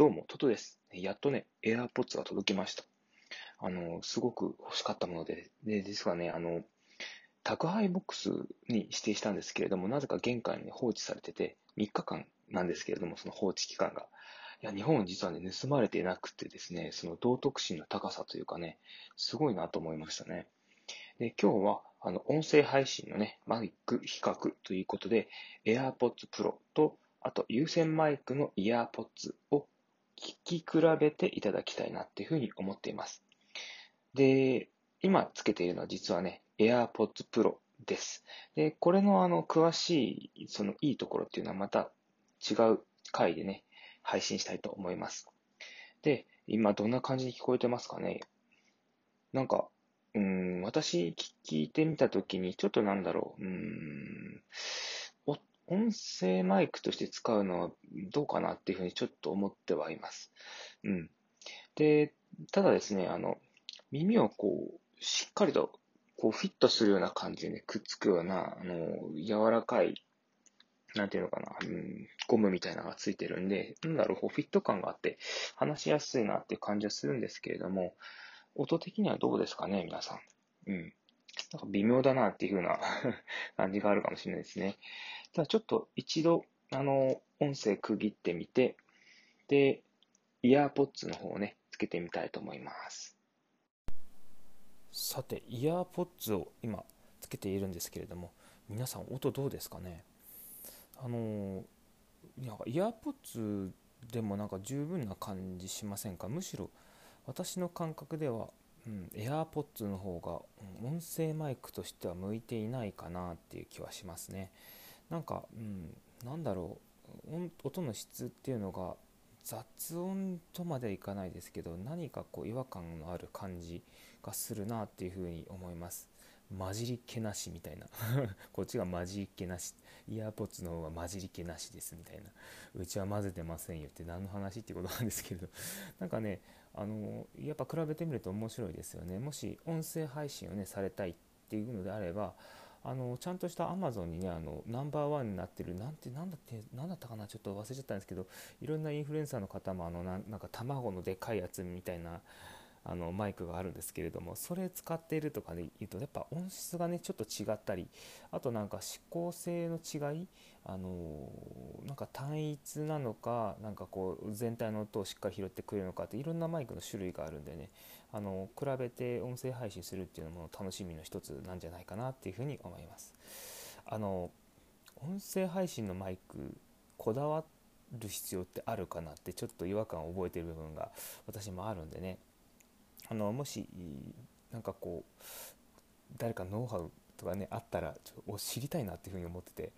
どうも、トトです。やっとね、AirPods が届きました。あの、すごく欲しかったもので、で、実はね、あの、宅配ボックスに指定したんですけれども、なぜか玄関に放置されてて、3日間なんですけれども、その放置期間が。いや、日本実はね、盗まれていなくてですね、その道徳心の高さというかね、すごいなと思いましたね。で、今日は、あの、音声配信のね、マイク比較ということで、AirPods Pro と、あと有線マイクの EarPods を聞き比べていただきたいなっていうふうに思っています。で、今つけているのは実はね、AirPods Pro です。で、これのあの、詳しい、そのいいところっていうのはまた違う回でね、配信したいと思います。で、今どんな感じに聞こえてますかね？なんか、うん、私聞いてみたときに、ちょっとなんだろう、うん、音声マイクとして使うのはどうかなっていうふうにちょっと思ってはいます。うん。で、ただですね、あの、耳をこう、しっかりと、こう、フィットするような感じでね、くっつくような、あの、柔らかい、なんていうのかな、うん、ゴムみたいなのがついてるんで、なんだろう、こう、フィット感があって、話しやすいなっていう感じはするんですけれども、音的にはどうですかね、皆さん。うん。なんか微妙だなっていう風な 感じがあるかもしれないですね。ただちょっと一度、あの、音声区切ってみて、で、イヤーポッツの方をね、つけてみたいと思います。さて、イヤーポッツを今つけているんですけれども、皆さん音どうですかね？あの、なんかイヤーポッツでもなんか十分な感じしませんか？むしろ私の感覚では、うん、AirPods の方が、音声マイクとしては向いていないかなっていう気はしますね。なんか、うん、なんだろう音の質っていうのが雑音とまではいかないですけど何かこう違和感のある感じがするなっていうふうに思います。混じり気なしみたいな。こっちが混じり気なし。イヤーポッツの方が混じり気なしですみたいな。うちは混ぜてませんよって何の話ってことなんですけれど。なんかねあのやっぱ比べてみると面白いですよね。もし音声配信をねされたいっていうのであればあのちゃんとしたアマゾンにねあのナンバーワンになってるなんてなんだって何だったかなちょっと忘れちゃったんですけどいろんなインフルエンサーの方もあのなんか卵のでかいやつみたいなあのマイクがあるんですけれどもそれ使っているとかで言うとやっぱ音質がねちょっと違ったりあとなんか指向性の違いあのなんか単一なのかなんかこう全体の音をしっかり拾ってくれるのかっていろんなマイクの種類があるんでねあの比べて音声配信するっていうのも楽しみの一つなんじゃないかなっていうふうに思います。あの音声配信のマイクこだわる必要ってあるかなってちょっと違和感を覚えてる部分が私もあるんでねあのもしなんかこう誰かノウハウとかねあったらちょっと知りたいなっていうふうに思ってて。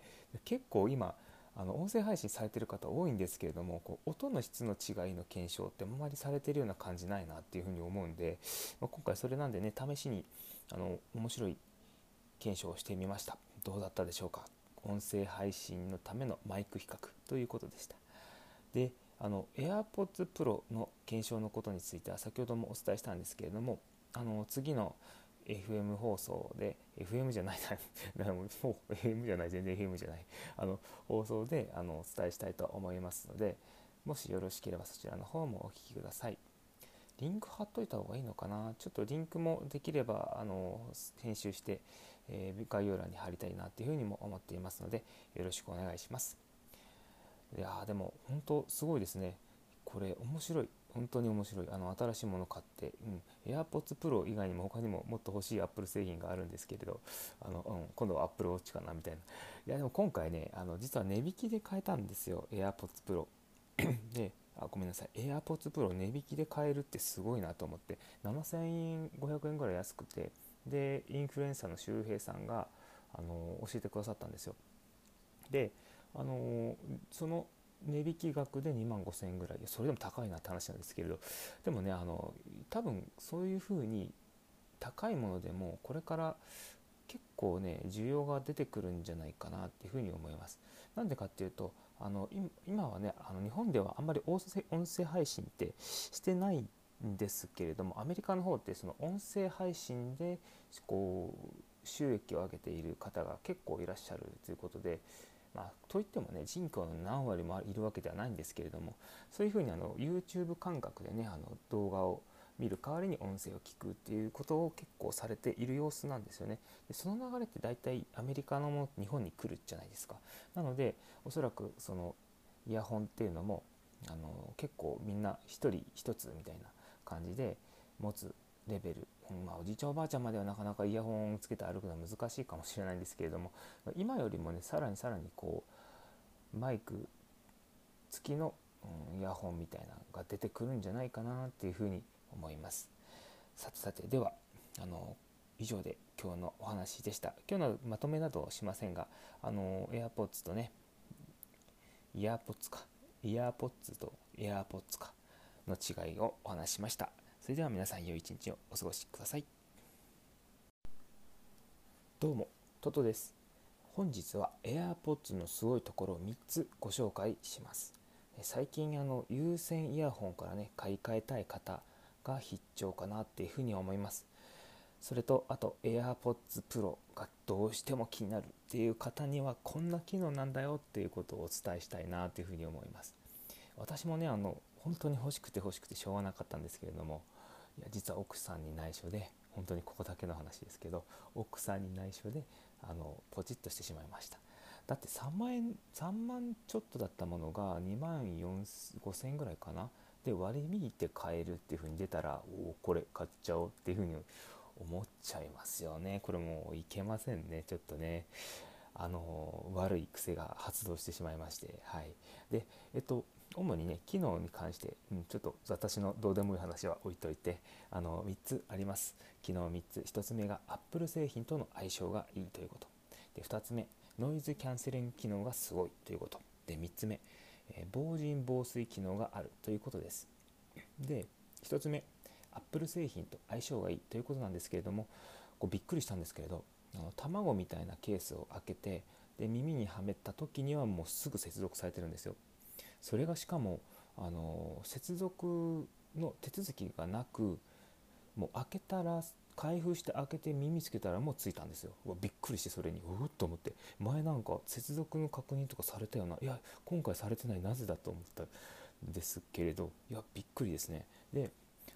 結構今あの音声配信されてる方多いんですけれどもこう音の質の違いの検証ってあんまりされてるような感じないなっていうふうに思うんで、まあ、今回それなんでね試しにあの面白い検証をしてみました。どうだったでしょうか。音声配信のためのマイク比較ということでした。であの AirPods Pro の検証のことについては先ほどもお伝えしたんですけれどもあの次の FM 放送で FM じゃない なもう FM じゃない全然 FM じゃないあの放送であのお伝えしたいと思いますのでもしよろしければそちらの方もお聞きください。リンク貼っといた方がいいのかな？ちょっとリンクもできればあの編集して、えー、概要欄に貼りたいなっていうふうにも思っていますのでよろしくお願いします。いやでも本当すごいですね。これ面白い。本当に面白い。あの新しいもの買って、うん、AirPods Pro 以外にも他にももっと欲しい Apple 製品があるんですけれどあの、うん、今度は Apple Watch かなみたいな。いやでも今回ねあの実は値引きで買えたんですよ。AirPods Pro であごめんなさい。AirPods Pro 値引きで買えるってすごいなと思って。7000円500円ぐらい安くて。でインフルエンサーの周平さんがあの教えてくださったんですよ。であのその値引き額で2万5000円ぐらいそれでも高いなって話なんですけれどでもねあの多分そういうふうに高いものでもこれから結構ね需要が出てくるんじゃないかなっていうふうに思います。なんでかっていうとあの今はねあの日本ではあんまり音声配信ってしてないんですけれどもアメリカの方ってその音声配信でこう収益を上げている方が結構いらっしゃるということでまあ、といってもね人口の何割もいるわけではないんですけれどもそういうふうにあの YouTube 感覚でねあの動画を見る代わりに音声を聞くっていうことを結構されている様子なんですよね。でその流れって大体アメリカのも日本に来るじゃないですか。なのでおそらくそのイヤホンっていうのもあの結構みんな一人一つみたいな感じで持つレベル、まあ、おじいちゃんおばあちゃんまではなかなかイヤホンをつけて歩くのは難しいかもしれないんですけれども今よりもねさらにさらにこうマイク付きの、うん、イヤホンみたいなのが出てくるんじゃないかなっていうふうに思います。さてさてではあの以上で今日のお話でした。今日のまとめなどしませんがあの AirPods とねイヤーポッツかイヤーポッツと AirPods かの違いをお話しました。それでは皆さん良い一日をお過ごしください。どうもトトです。本日は AirPods のすごいところを3つご紹介します。最近あの有線イヤホンからね買い替えたい方が必聴かなっていうふうに思います。それとあと AirPods Pro がどうしても気になるっていう方にはこんな機能なんだよっていうことをお伝えしたいなというふうに思います私もねあの本当に欲しくて欲しくてしょうがなかったんですけれどもいや実は奥さんに内緒で本当にここだけの話ですけど奥さんに内緒であのポチッとしてしまいました。だって3万円3万ちょっとだったものが2万5千円ぐらいかな。で割り引いて買えるっていう風に出たらおおこれ買っちゃおうっていう風に思っちゃいますよね。これもういけませんねちょっとね。あの悪い癖が発動してしまいましてはい。でえっと主にね機能に関して、うん、ちょっと私のどうでもいい話は置いといてあの3つあります。機能3つ。1つ目が Apple 製品との相性がいいということ。で2つ目ノイズキャンセリング機能がすごいということ。で3つ目、えー、防塵防水機能があるということです。で1つ目 Apple 製品と相性がいいということなんですけれどもこうびっくりしたんですけれどあの卵みたいなケースを開けてで耳にはめた時にはもうすぐ接続されてるんですよ。それがしかもあの接続の手続きがなくもう開けたら開封して開けて耳つけたらもうついたんですよ。びっくりしてそれに。うっと思って。前なんか接続の確認とかされたような。いや今回されてないなぜだと思ったんですけれど。いやびっくりですね。で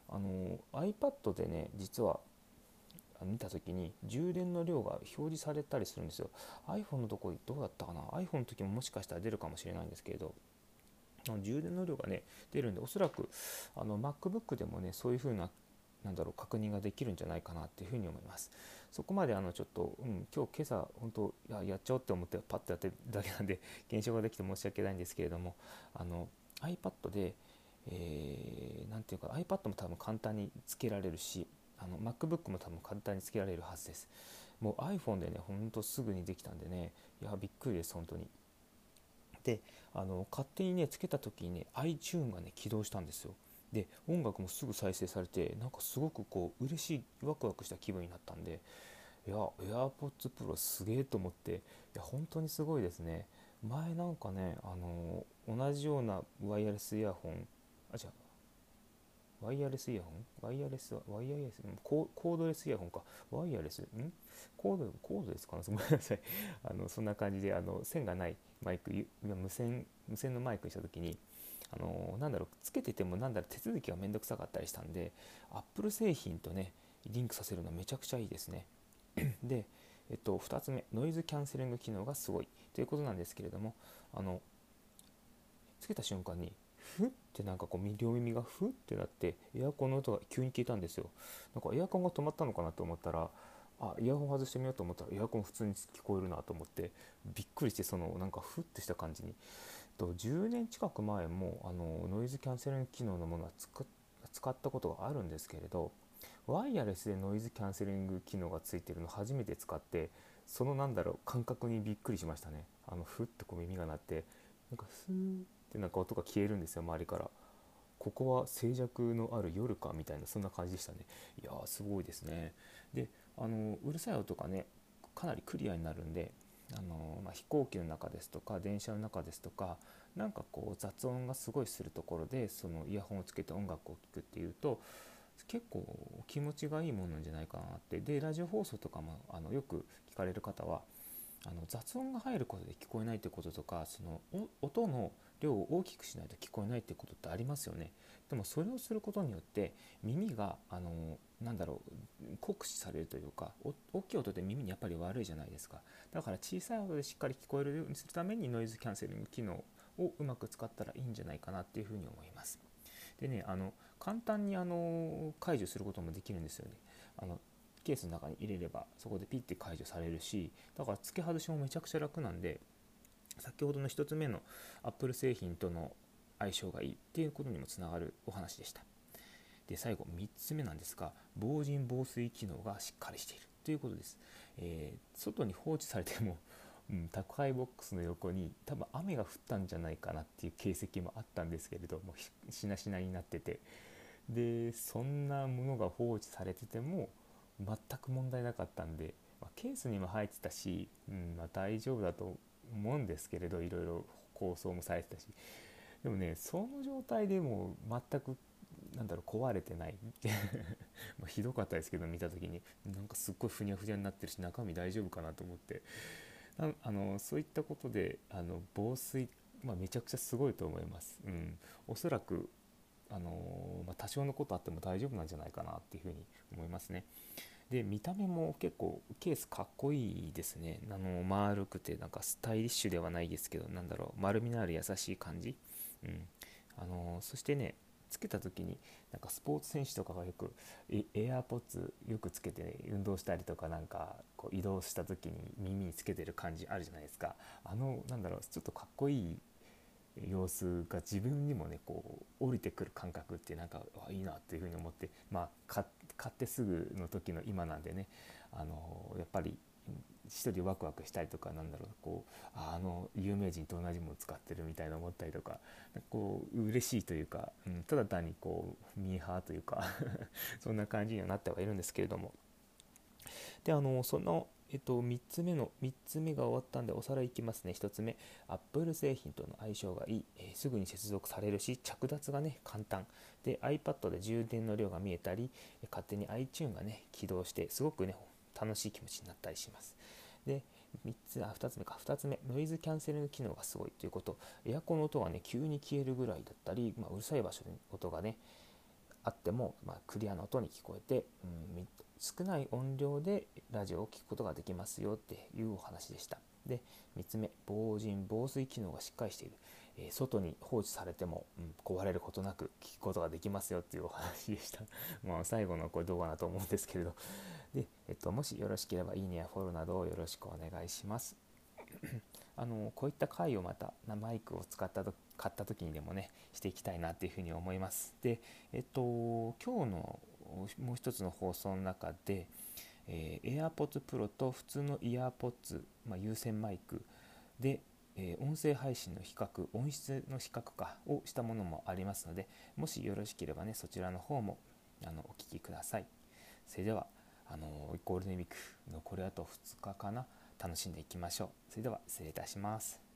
あの iPad でね実は見た時に充電の量が表示されたりするんですよ。iPhone のとこどうだったかな？iPhone の時ももしかしたら出るかもしれないんですけれど。充電の量がね出るんでおそらくあの MacBook でもねそういう風ななんだろう確認ができるんじゃないかなっていうふに思います。そこまであのちょっと、うん、今日今朝本当ややっちゃおうって思ってパッとやってるだけなんで検証ができて申し訳ないんですけれどもあの iPad でえー、ていうか iPad も多分簡単につけられるしあの MacBook も多分簡単につけられるはずです。もう iPhone でねほんとすぐにできたんでねいやびっくりです本当に。であの勝手にねつけた時にね iTune がね起動したんですよ。で音楽もすぐ再生されてなんかすごくこう嬉しいワクワクした気分になったんでいや AirPods Pro すげえと思っていや本当にすごいですね。前なんかねあの同じようなワイヤレスイヤホンあ違うワイヤレスイヤホンワイヤレスワイヤレスコードレスイヤホンか。ワイヤレスん？コードコードですかな？ごめんなさい。あのそんな感じであの線がないマイク無線無線のマイクにした時にあのなんだろうつけててもなんだろう手続きがめんどくさかったりしたんで Apple 製品とねリンクさせるのめちゃくちゃいいですね。で、えっと、2つ目ノイズキャンセリング機能がすごい。ということなんですけれどもあのつけた瞬間にふってなんかこう両耳がふってなってエアコンの音が急に消えたんですよ。なんかエアコンが止まったのかなと思ったらあイヤホン外してみようと思ったらエアコン普通に聞こえるなと思ってびっくりしてそのなんかふってした感じに。と10年近く前もあのノイズキャンセリング機能のものは使ったことがあるんですけれどワイヤレスでノイズキャンセリング機能がついてるの初めて使ってそのなんだろう感覚にびっくりしましたね。あのふってこう耳が鳴ってなんかスーってなんか音が消えるんですよ周りから。ここは静寂のある夜かみたいなそんな感じでしたね。いやーすごいですね。であのうるさい音がねかなりクリアになるんであの、まあ、飛行機の中ですとか電車の中ですとかなんかこう雑音がすごいするところでそのイヤホンをつけて音楽を聴くっていうと結構気持ちがいいものなんじゃないかなって。でラジオ放送とかもあのよく聞かれる方はあの雑音が入ることで聞こえないってこととかその音の量を大きくしないと聞こえないってことってありますよね。でもそれをすることによって耳があのなんだろう酷使されるというか大きい音で耳にやっぱり悪いじゃないですか。だから小さい音でしっかり聞こえるようにするためにノイズキャンセリング機能をうまく使ったらいいんじゃないかなっていうふうに思います。でねあの簡単にあの解除することもできるんですよね。あのケースの中に入れればそこでピッて解除されるしだから付け外しもめちゃくちゃ楽なんで先ほどの1つ目の Apple 製品との相性がいいっていうことにもつながるお話でした。で最後3つ目なんですが防塵防水機能がしっかりしているということです、えー、外に放置されても、うん、宅配ボックスの横に多分雨が降ったんじゃないかなっていう形跡もあったんですけれどもしなしなになってて。でそんなものが放置されてても全く問題なかったんで、まあ、ケースにも入ってたし、うんまあ、大丈夫だと思うんですけれどいろいろ構想もされてたし。でもねその状態でも全くなんだろう壊れてない。まひどかったですけど見た時に。なんかすっごいふにゃふにゃになってるし中身大丈夫かなと思って。あのそういったことであの防水、まあ、めちゃくちゃすごいと思います。うん、おそらくあのまあ、多少のことあっても大丈夫なんじゃないかなっていうふうに思いますね。で見た目も結構ケースかっこいいですね。あの丸くてなんかスタイリッシュではないですけどなんだろう丸みのある優しい感じ、うん、あのそしてねつけた時になんかスポーツ選手とかがよくエアポッツよくつけて、ね、運動したりとかなんかこう移動した時に耳につけてる感じあるじゃないですか。あのなんだろうちょっとかっこいい様子が自分にもねこう降りてくる感覚ってなんかいいなっていうふうに思ってまあ買ってすぐの時の今なんでねあのやっぱり一人ワクワクしたりとかなんだろうこうあの有名人と同じもの使ってるみたいな思ったりとかこう嬉しいというか、うん、ただ単にこうミーハーというか そんな感じにはなってはいるんですけれども。であのそのえっと、3つ目の、3つ目が終わったんでおさらいいきますね。1つ目、Apple 製品との相性がいい、えー、すぐに接続されるし、着脱がね、簡単。で、iPad で充電の量が見えたり、勝手に iTune がね、起動して、すごくね、楽しい気持ちになったりします。で、3つ、あ、2つ目か。2つ目、ノイズキャンセリング機能がすごいということ。エアコンの音がね、急に消えるぐらいだったり、まあ、うるさい場所に音がね、あっても、まあ、クリアな音に聞こえて、うん、少ない音量でラジオを聴くことができますよっていうお話でした。で3つ目防塵防水機能がしっかりしている、えー、外に放置されても、うん、壊れることなく聞くことができますよっていうお話でした。まあ最後のこれ動画だと思うんですけれど。で、えっと、もしよろしければいいねやフォローなどをよろしくお願いします。あのこういった回をまたマイクを使ったと買った時にでもねしていきたいなっていうふうに思います。でえっと今日のもう一つの放送の中で、えー、AirPods Pro と普通の EarPods、まあ、有線マイクで、えー、音声配信の比較音質の比較かをしたものもありますのでもしよろしければねそちらの方もあのお聞きください。それではあのゴールデンウィーク残りあと2日かな楽しんでいきましょう。それでは失礼いたします。